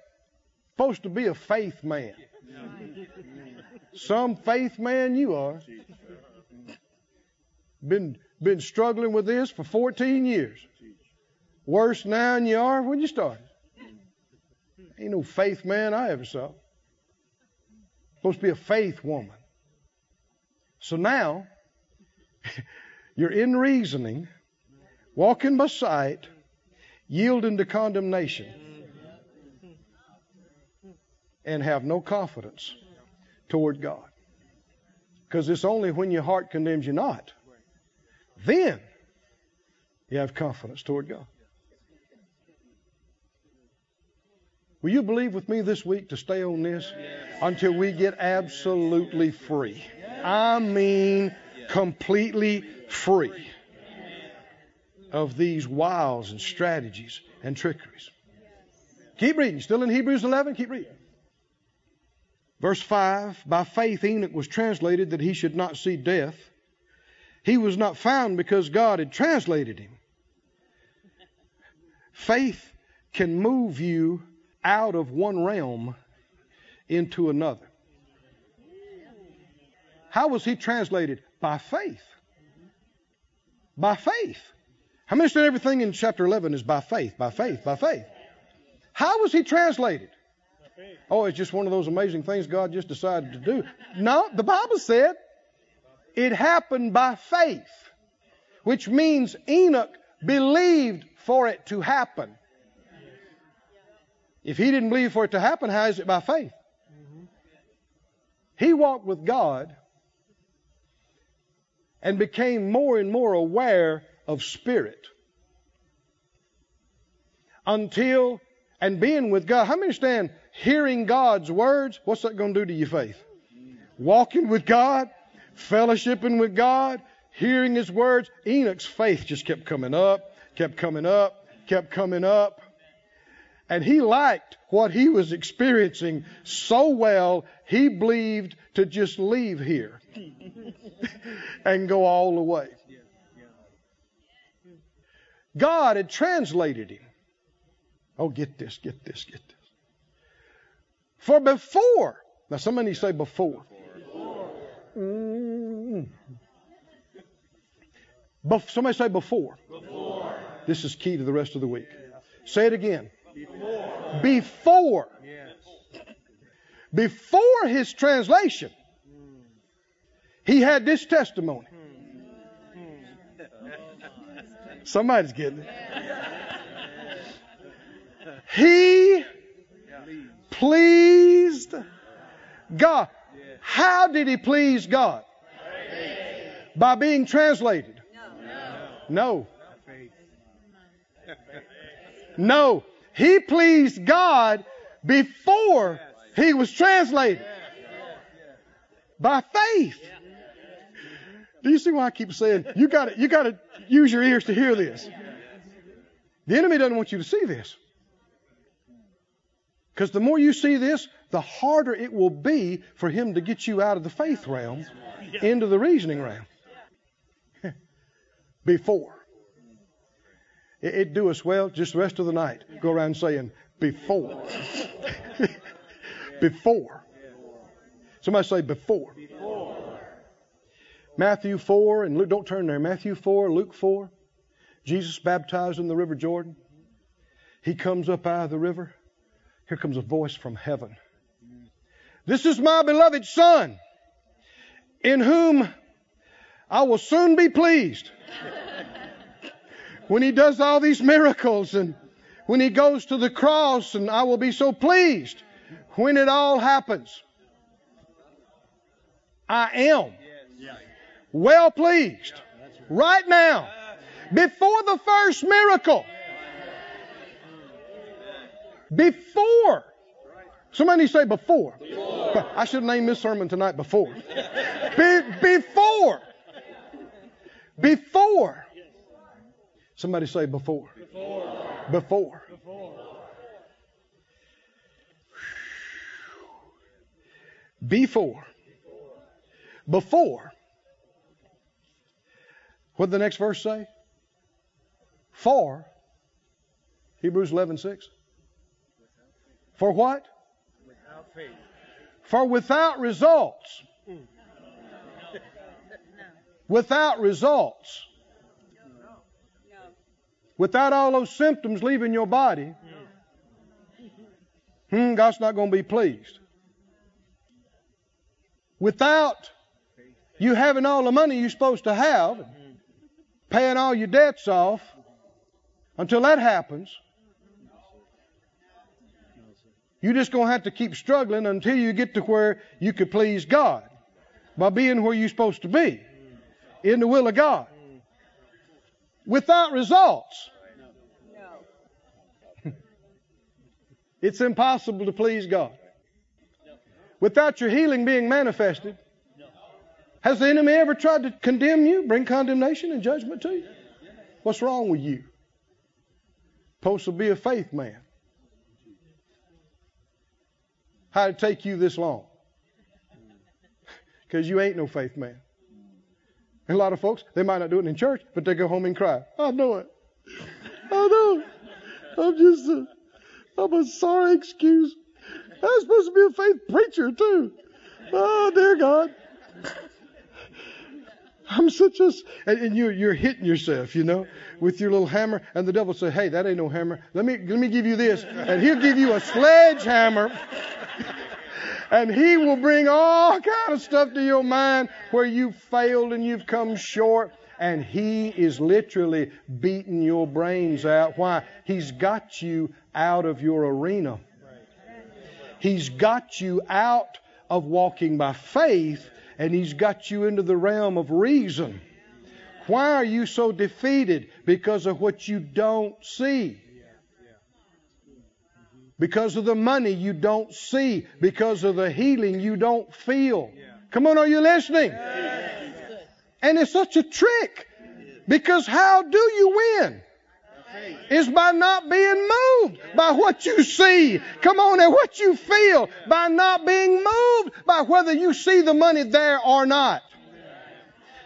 supposed to be a faith man. Some faith man you are. Been been struggling with this for 14 years. Worse now than you are when you started. Ain't no faith man I ever saw. Supposed to be a faith woman. So now, you're in reasoning, walking by sight, yielding to condemnation, and have no confidence toward God. Because it's only when your heart condemns you not, then you have confidence toward God. Will you believe with me this week to stay on this until we get absolutely free? I mean, completely free of these wiles and strategies and trickeries. Keep reading. Still in Hebrews 11? Keep reading. Verse 5 By faith Enoch was translated that he should not see death. He was not found because God had translated him. Faith can move you out of one realm into another. How was he translated? By faith. By faith. How many understand everything in chapter 11 is by faith, by faith, by faith? How was he translated? Oh, it's just one of those amazing things God just decided to do. No, the Bible said it happened by faith, which means Enoch believed for it to happen. If he didn't believe for it to happen, how is it by faith? He walked with God and became more and more aware of spirit until and being with God. How many understand hearing God's words? What's that going to do to your faith? Walking with God, fellowshipping with God, hearing His words. Enoch's faith just kept coming up, kept coming up, kept coming up. And he liked what he was experiencing so well, he believed to just leave here and go all the way. God had translated him. Oh, get this, get this, get this. For before, now somebody say before. Mm. Bef- somebody say before. Before. This is key to the rest of the week. Say it again. Before. Before. Yes. Before his translation, he had this testimony. Somebody's getting it. He pleased God. How did he please God? By being translated. No. Faith. No. He pleased God before he was translated. By faith. Do you see why I keep saying you got you got to use your ears to hear this? The enemy doesn't want you to see this. Because the more you see this, the harder it will be for him to get you out of the faith realm into the reasoning realm. Before. It, it do us well just the rest of the night. Go around saying, before. before. Somebody say before. Matthew 4 and Luke, don't turn there. Matthew 4, Luke 4. Jesus baptized in the River Jordan. He comes up out of the river. Here comes a voice from heaven. This is my beloved Son, in whom I will soon be pleased. When he does all these miracles and when he goes to the cross, and I will be so pleased when it all happens. I am well pleased right now before the first miracle. Before. Somebody say before. I should name this sermon tonight before. Be- before. Before. Somebody say before. Before. Before. Before. Before. What did the next verse say? For. Hebrews 11:6. For what? Without faith. For without results. Mm. Without results. Without all those symptoms leaving your body, hmm, God's not going to be pleased. Without you having all the money you're supposed to have, paying all your debts off, until that happens, you're just going to have to keep struggling until you get to where you could please God by being where you're supposed to be in the will of God. Without results, It's impossible to please God. Without your healing being manifested, has the enemy ever tried to condemn you, bring condemnation and judgment to you? What's wrong with you? Supposed to be a faith man. How'd it take you this long? Because you ain't no faith man. And a lot of folks, they might not do it in church, but they go home and cry. I know it. I know. I'm just a, I'm a sorry excuse. I'm supposed to be a faith preacher too. Oh dear God. I'm such a, and, and you, you're hitting yourself, you know, with your little hammer, and the devil say, "Hey, that ain't no hammer. Let me, let me give you this," and he'll give you a sledgehammer, and he will bring all kind of stuff to your mind where you've failed and you've come short, and he is literally beating your brains out. Why? He's got you out of your arena. He's got you out of walking by faith and he's got you into the realm of reason. Why are you so defeated? Because of what you don't see. Because of the money you don't see. Because of the healing you don't feel. Come on, are you listening? And it's such a trick. Because how do you win? It's by not being moved by what you see. Come on, and what you feel by not being moved by whether you see the money there or not.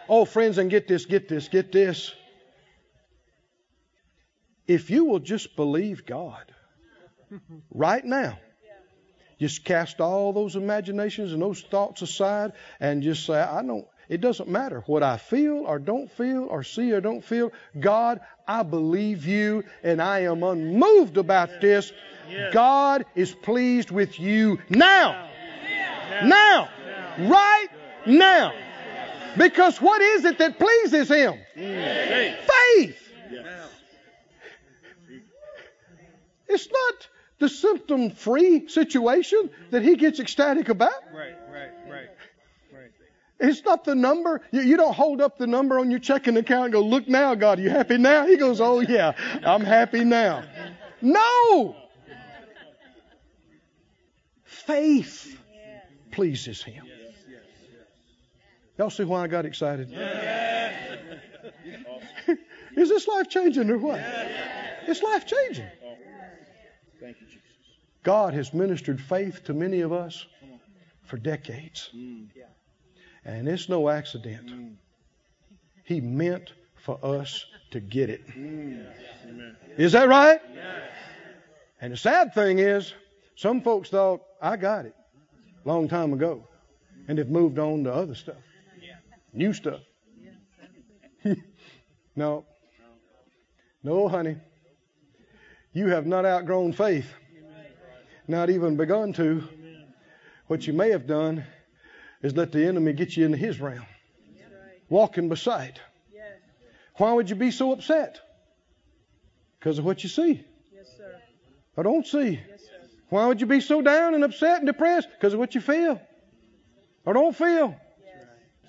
Oh, friends, and get this, get this, get this. If you will just believe God right now, just cast all those imaginations and those thoughts aside and just say, I don't, it doesn't matter what I feel or don't feel or see or don't feel. God, I believe you and I am unmoved about this. God is pleased with you now. Now. Right now. Because what is it that pleases Him? Mm. Faith. It's not the symptom free situation that He gets ecstatic about. Right, right, right, right. It's not the number. You, you don't hold up the number on your checking account and go, look now, God, you happy now? He goes, oh yeah, I'm happy now. No! Faith pleases Him. Y'all see why I got excited? Is this life changing or what? It's life changing. Thank you, Jesus. God has ministered faith to many of us for decades. Mm. And it's no accident. Mm. He meant for us to get it. Mm. Is that right? And the sad thing is, some folks thought, I got it long time ago, and have moved on to other stuff. New stuff. no. No, honey. You have not outgrown faith. Not even begun to. What you may have done is let the enemy get you into his realm. Walking beside. Why would you be so upset? Because of what you see. I don't see. Why would you be so down and upset and depressed? Because of what you feel. Or don't feel.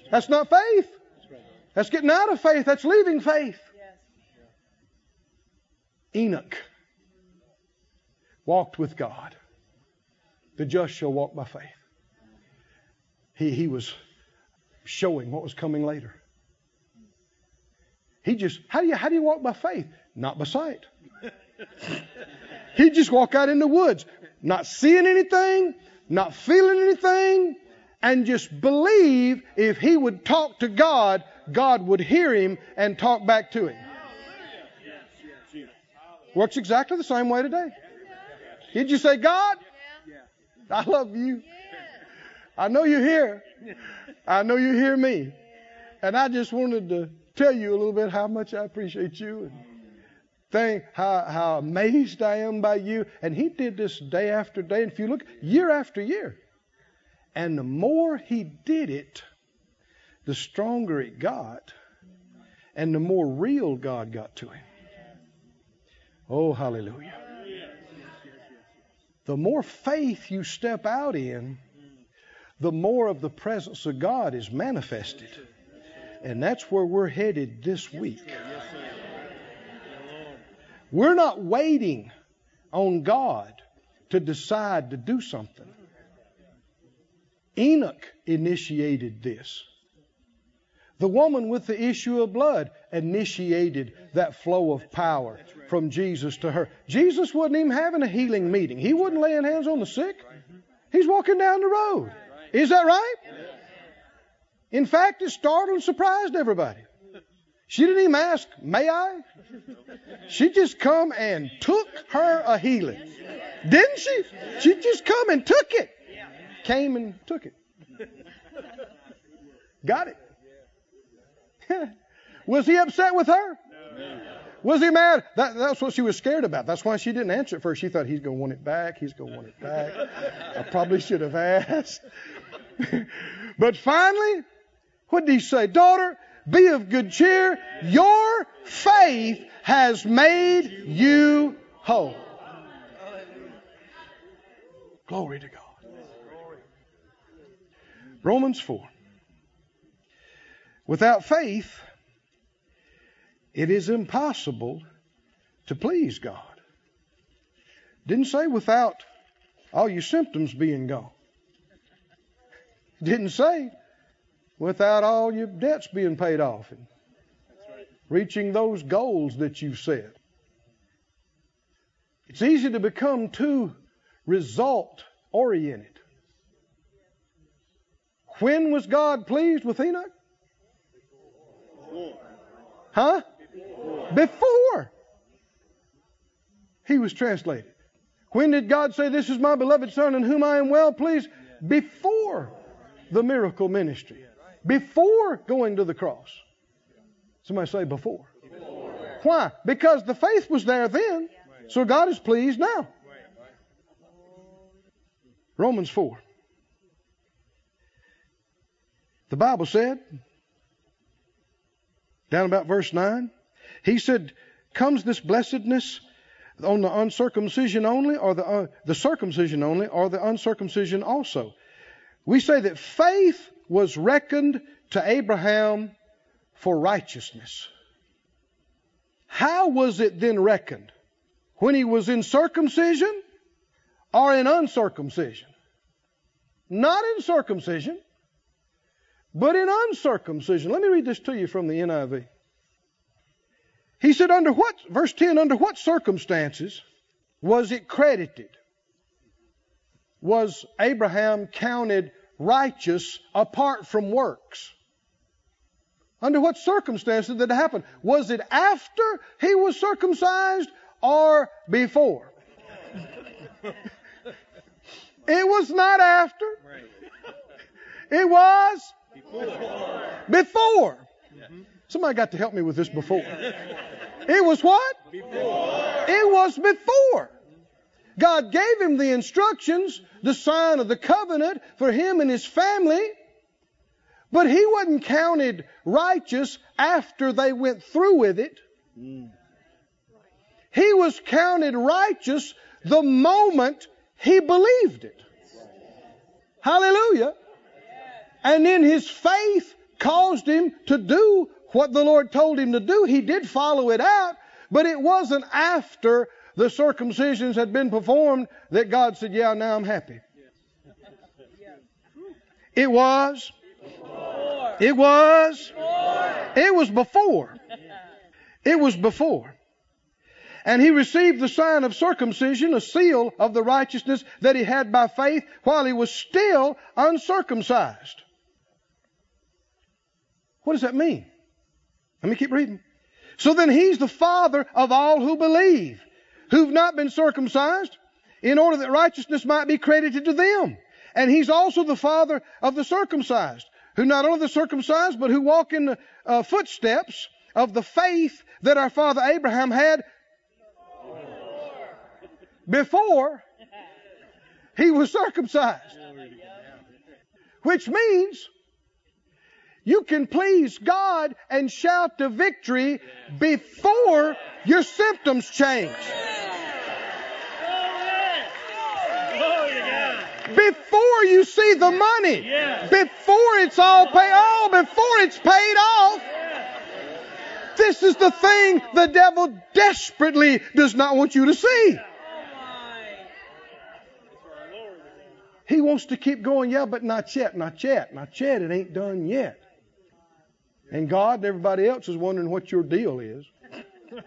That's not faith. That's getting out of faith. That's leaving faith. Enoch walked with God. The just shall walk by faith. He, he was showing what was coming later. He just, how do you, how do you walk by faith? Not by sight. He'd just walk out in the woods, not seeing anything, not feeling anything, and just believe if he would talk to God, God would hear him and talk back to him. Works exactly the same way today. Did you say, God, Yeah. I love you. Yeah. I know you're here. I know you hear me. And I just wanted to tell you a little bit how much I appreciate you and think how, how amazed I am by you. And he did this day after day. And if you look, year after year. And the more he did it, the stronger it got. And the more real God got to him. Oh, hallelujah. The more faith you step out in, the more of the presence of God is manifested. And that's where we're headed this week. We're not waiting on God to decide to do something. Enoch initiated this. The woman with the issue of blood initiated that flow of power from Jesus to her. Jesus wasn't even having a healing meeting. He wasn't laying hands on the sick. He's walking down the road. Is that right? In fact, it startled and surprised everybody. She didn't even ask, May I? She just come and took her a healing. Didn't she? She just come and took it. Came and took it. Got it. was he upset with her? Was he mad? That, that's what she was scared about. That's why she didn't answer at first. She thought he's going to want it back. He's going to want it back. I probably should have asked. but finally, what did he say? Daughter, be of good cheer. Your faith has made you whole. Glory to God. Romans 4. Without faith, it is impossible to please God. Didn't say without all your symptoms being gone. Didn't say without all your debts being paid off and reaching those goals that you set. It's easy to become too result oriented. When was God pleased with Enoch? Huh? Before he was translated. When did God say, This is my beloved Son in whom I am well pleased? Before the miracle ministry. Before going to the cross. Somebody say before. Why? Because the faith was there then. So God is pleased now. Romans 4. The Bible said, down about verse 9, he said, Comes this blessedness on the uncircumcision only, or the, uh, the circumcision only, or the uncircumcision also? We say that faith was reckoned to Abraham for righteousness. How was it then reckoned? When he was in circumcision or in uncircumcision? Not in circumcision, but in uncircumcision. Let me read this to you from the NIV. He said, under what, verse 10, under what circumstances was it credited? Was Abraham counted righteous apart from works? Under what circumstances did it happen? Was it after he was circumcised or before? it was not after. It was Before. Somebody got to help me with this before. It was what? Before. It was before. God gave him the instructions, the sign of the covenant for him and his family, but he wasn't counted righteous after they went through with it. Mm. He was counted righteous the moment he believed it. Hallelujah. And then his faith caused him to do what the Lord told him to do. He did follow it out, but it wasn't after the circumcisions had been performed that God said, Yeah, now I'm happy. It was. It was. It was before. It was before. And he received the sign of circumcision, a seal of the righteousness that he had by faith while he was still uncircumcised. What does that mean? Let me keep reading. So then he's the father of all who believe, who've not been circumcised, in order that righteousness might be credited to them. And he's also the father of the circumcised, who not only the circumcised, but who walk in the uh, footsteps of the faith that our father Abraham had before he was circumcised. Which means you can please God and shout to victory before your symptoms change. Before you see the money. Before it's all paid off. Oh, before it's paid off. This is the thing the devil desperately does not want you to see. He wants to keep going, yeah, but not yet, not yet, not yet. It ain't done yet. And God and everybody else is wondering what your deal is.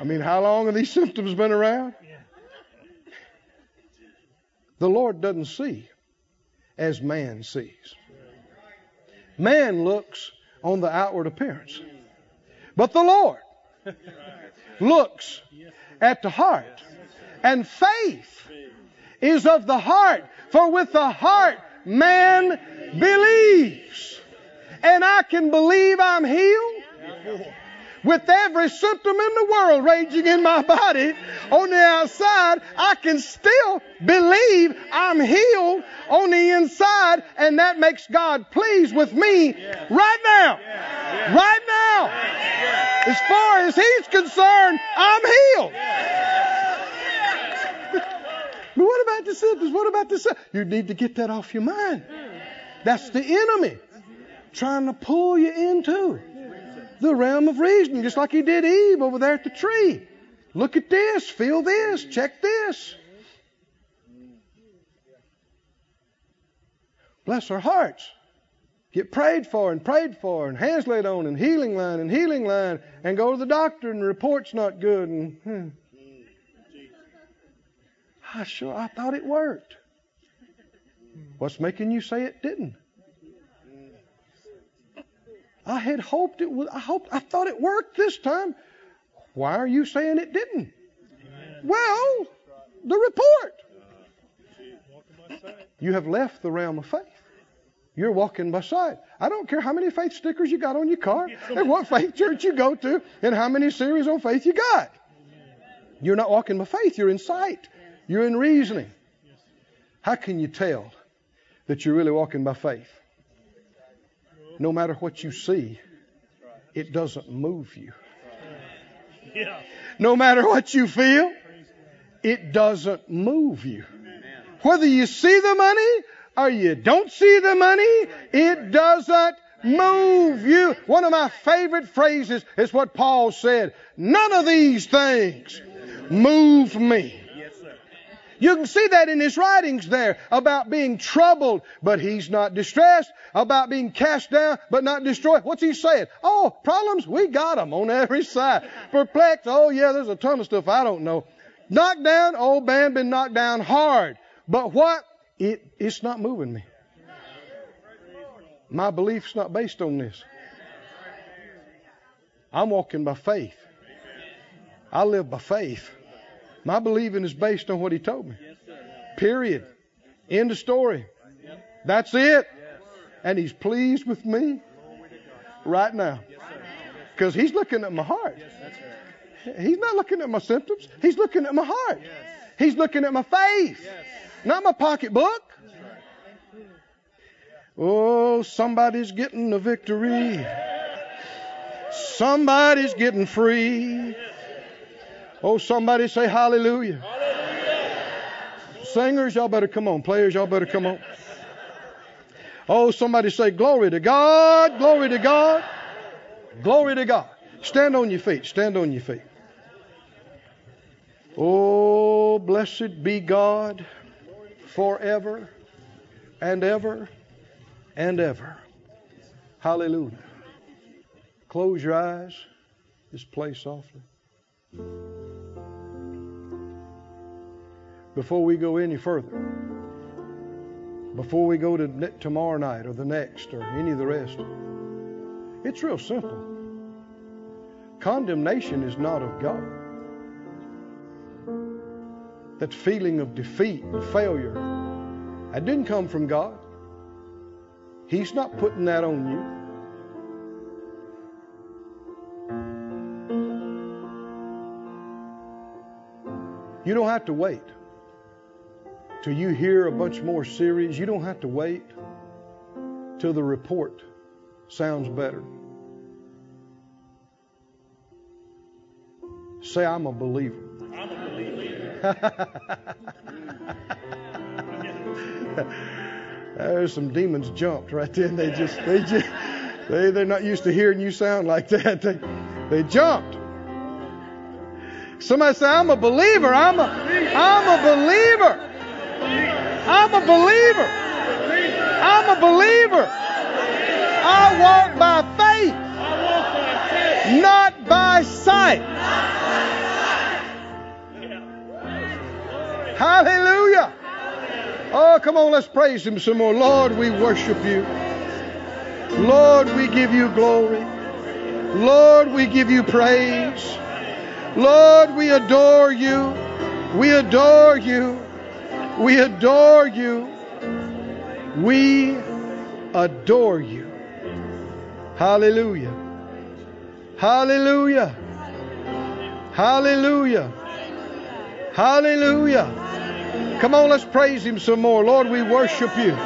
I mean, how long have these symptoms been around? The Lord doesn't see as man sees. Man looks on the outward appearance. But the Lord looks at the heart. And faith is of the heart. For with the heart man believes. And I can believe I'm healed with every symptom in the world raging in my body on the outside, I can still believe I'm healed on the inside, and that makes God pleased with me right now. Right now. As far as He's concerned, I'm healed. But what about the symptoms? What about the symptoms? You need to get that off your mind. That's the enemy trying to pull you into the realm of reason, just like he did Eve over there at the tree. Look at this, feel this, check this. Bless our hearts. Get prayed for and prayed for and hands laid on and healing line and healing line and go to the doctor and the report's not good and hmm. I sure I thought it worked. What's making you say it didn't? I had hoped it would. I hoped. I thought it worked this time. Why are you saying it didn't? Well, the report. You have left the realm of faith. You're walking by sight. I don't care how many faith stickers you got on your car, and what faith church you go to, and how many series on faith you got. You're not walking by faith. You're in sight. You're in reasoning. How can you tell that you're really walking by faith? no matter what you see, it doesn't move you. No matter what you feel, it doesn't move you. Whether you see the money or you don't see the money, it doesn't move you. One of my favorite phrases is what Paul said. None of these things move me. You can see that in his writings there about being troubled, but he's not distressed, about being cast down, but not destroyed. What's he saying? Oh, problems, we got them on every side. Perplexed, oh yeah, there's a ton of stuff I don't know. Knocked down, oh man, been knocked down hard. But what? It, it's not moving me. My belief's not based on this. I'm walking by faith. I live by faith. My believing is based on what he told me. Period. End of story. That's it. And He's pleased with me right now. Because He's looking at my heart. He's not looking at my symptoms. He's looking at my heart. He's looking at my faith, not my pocketbook. Oh, somebody's getting a victory. Somebody's getting free. Oh, somebody say hallelujah. Singers, y'all better come on. Players, y'all better come on. Oh, somebody say glory to God, glory to God, glory to God. Stand on your feet, stand on your feet. Oh, blessed be God forever and ever and ever. Hallelujah. Close your eyes. Just play softly. Before we go any further, before we go to tomorrow night or the next or any of the rest, it's real simple. Condemnation is not of God. That feeling of defeat and failure, that didn't come from God. He's not putting that on you. You don't have to wait till you hear a bunch more series. You don't have to wait till the report sounds better. Say, I'm a believer. I'm a believer. There's some demons jumped right then. They just, they just, they, they're not used to hearing you sound like that. They, they jumped. Somebody say, I'm a believer. I'm a, I'm a believer. I'm a believer. I'm a believer. I walk by faith, not by sight. Hallelujah. Oh, come on, let's praise Him some more. Lord, we worship you. Lord, we give you glory. Lord, we give you praise. Lord, we adore you. We adore you. We adore you. We adore you. Hallelujah. Hallelujah. Hallelujah. Hallelujah. Come on, let's praise Him some more. Lord, we worship you.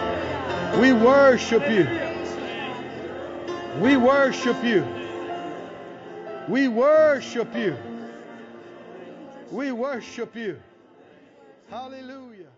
We worship you. We worship you. We worship you. We worship you. Hallelujah.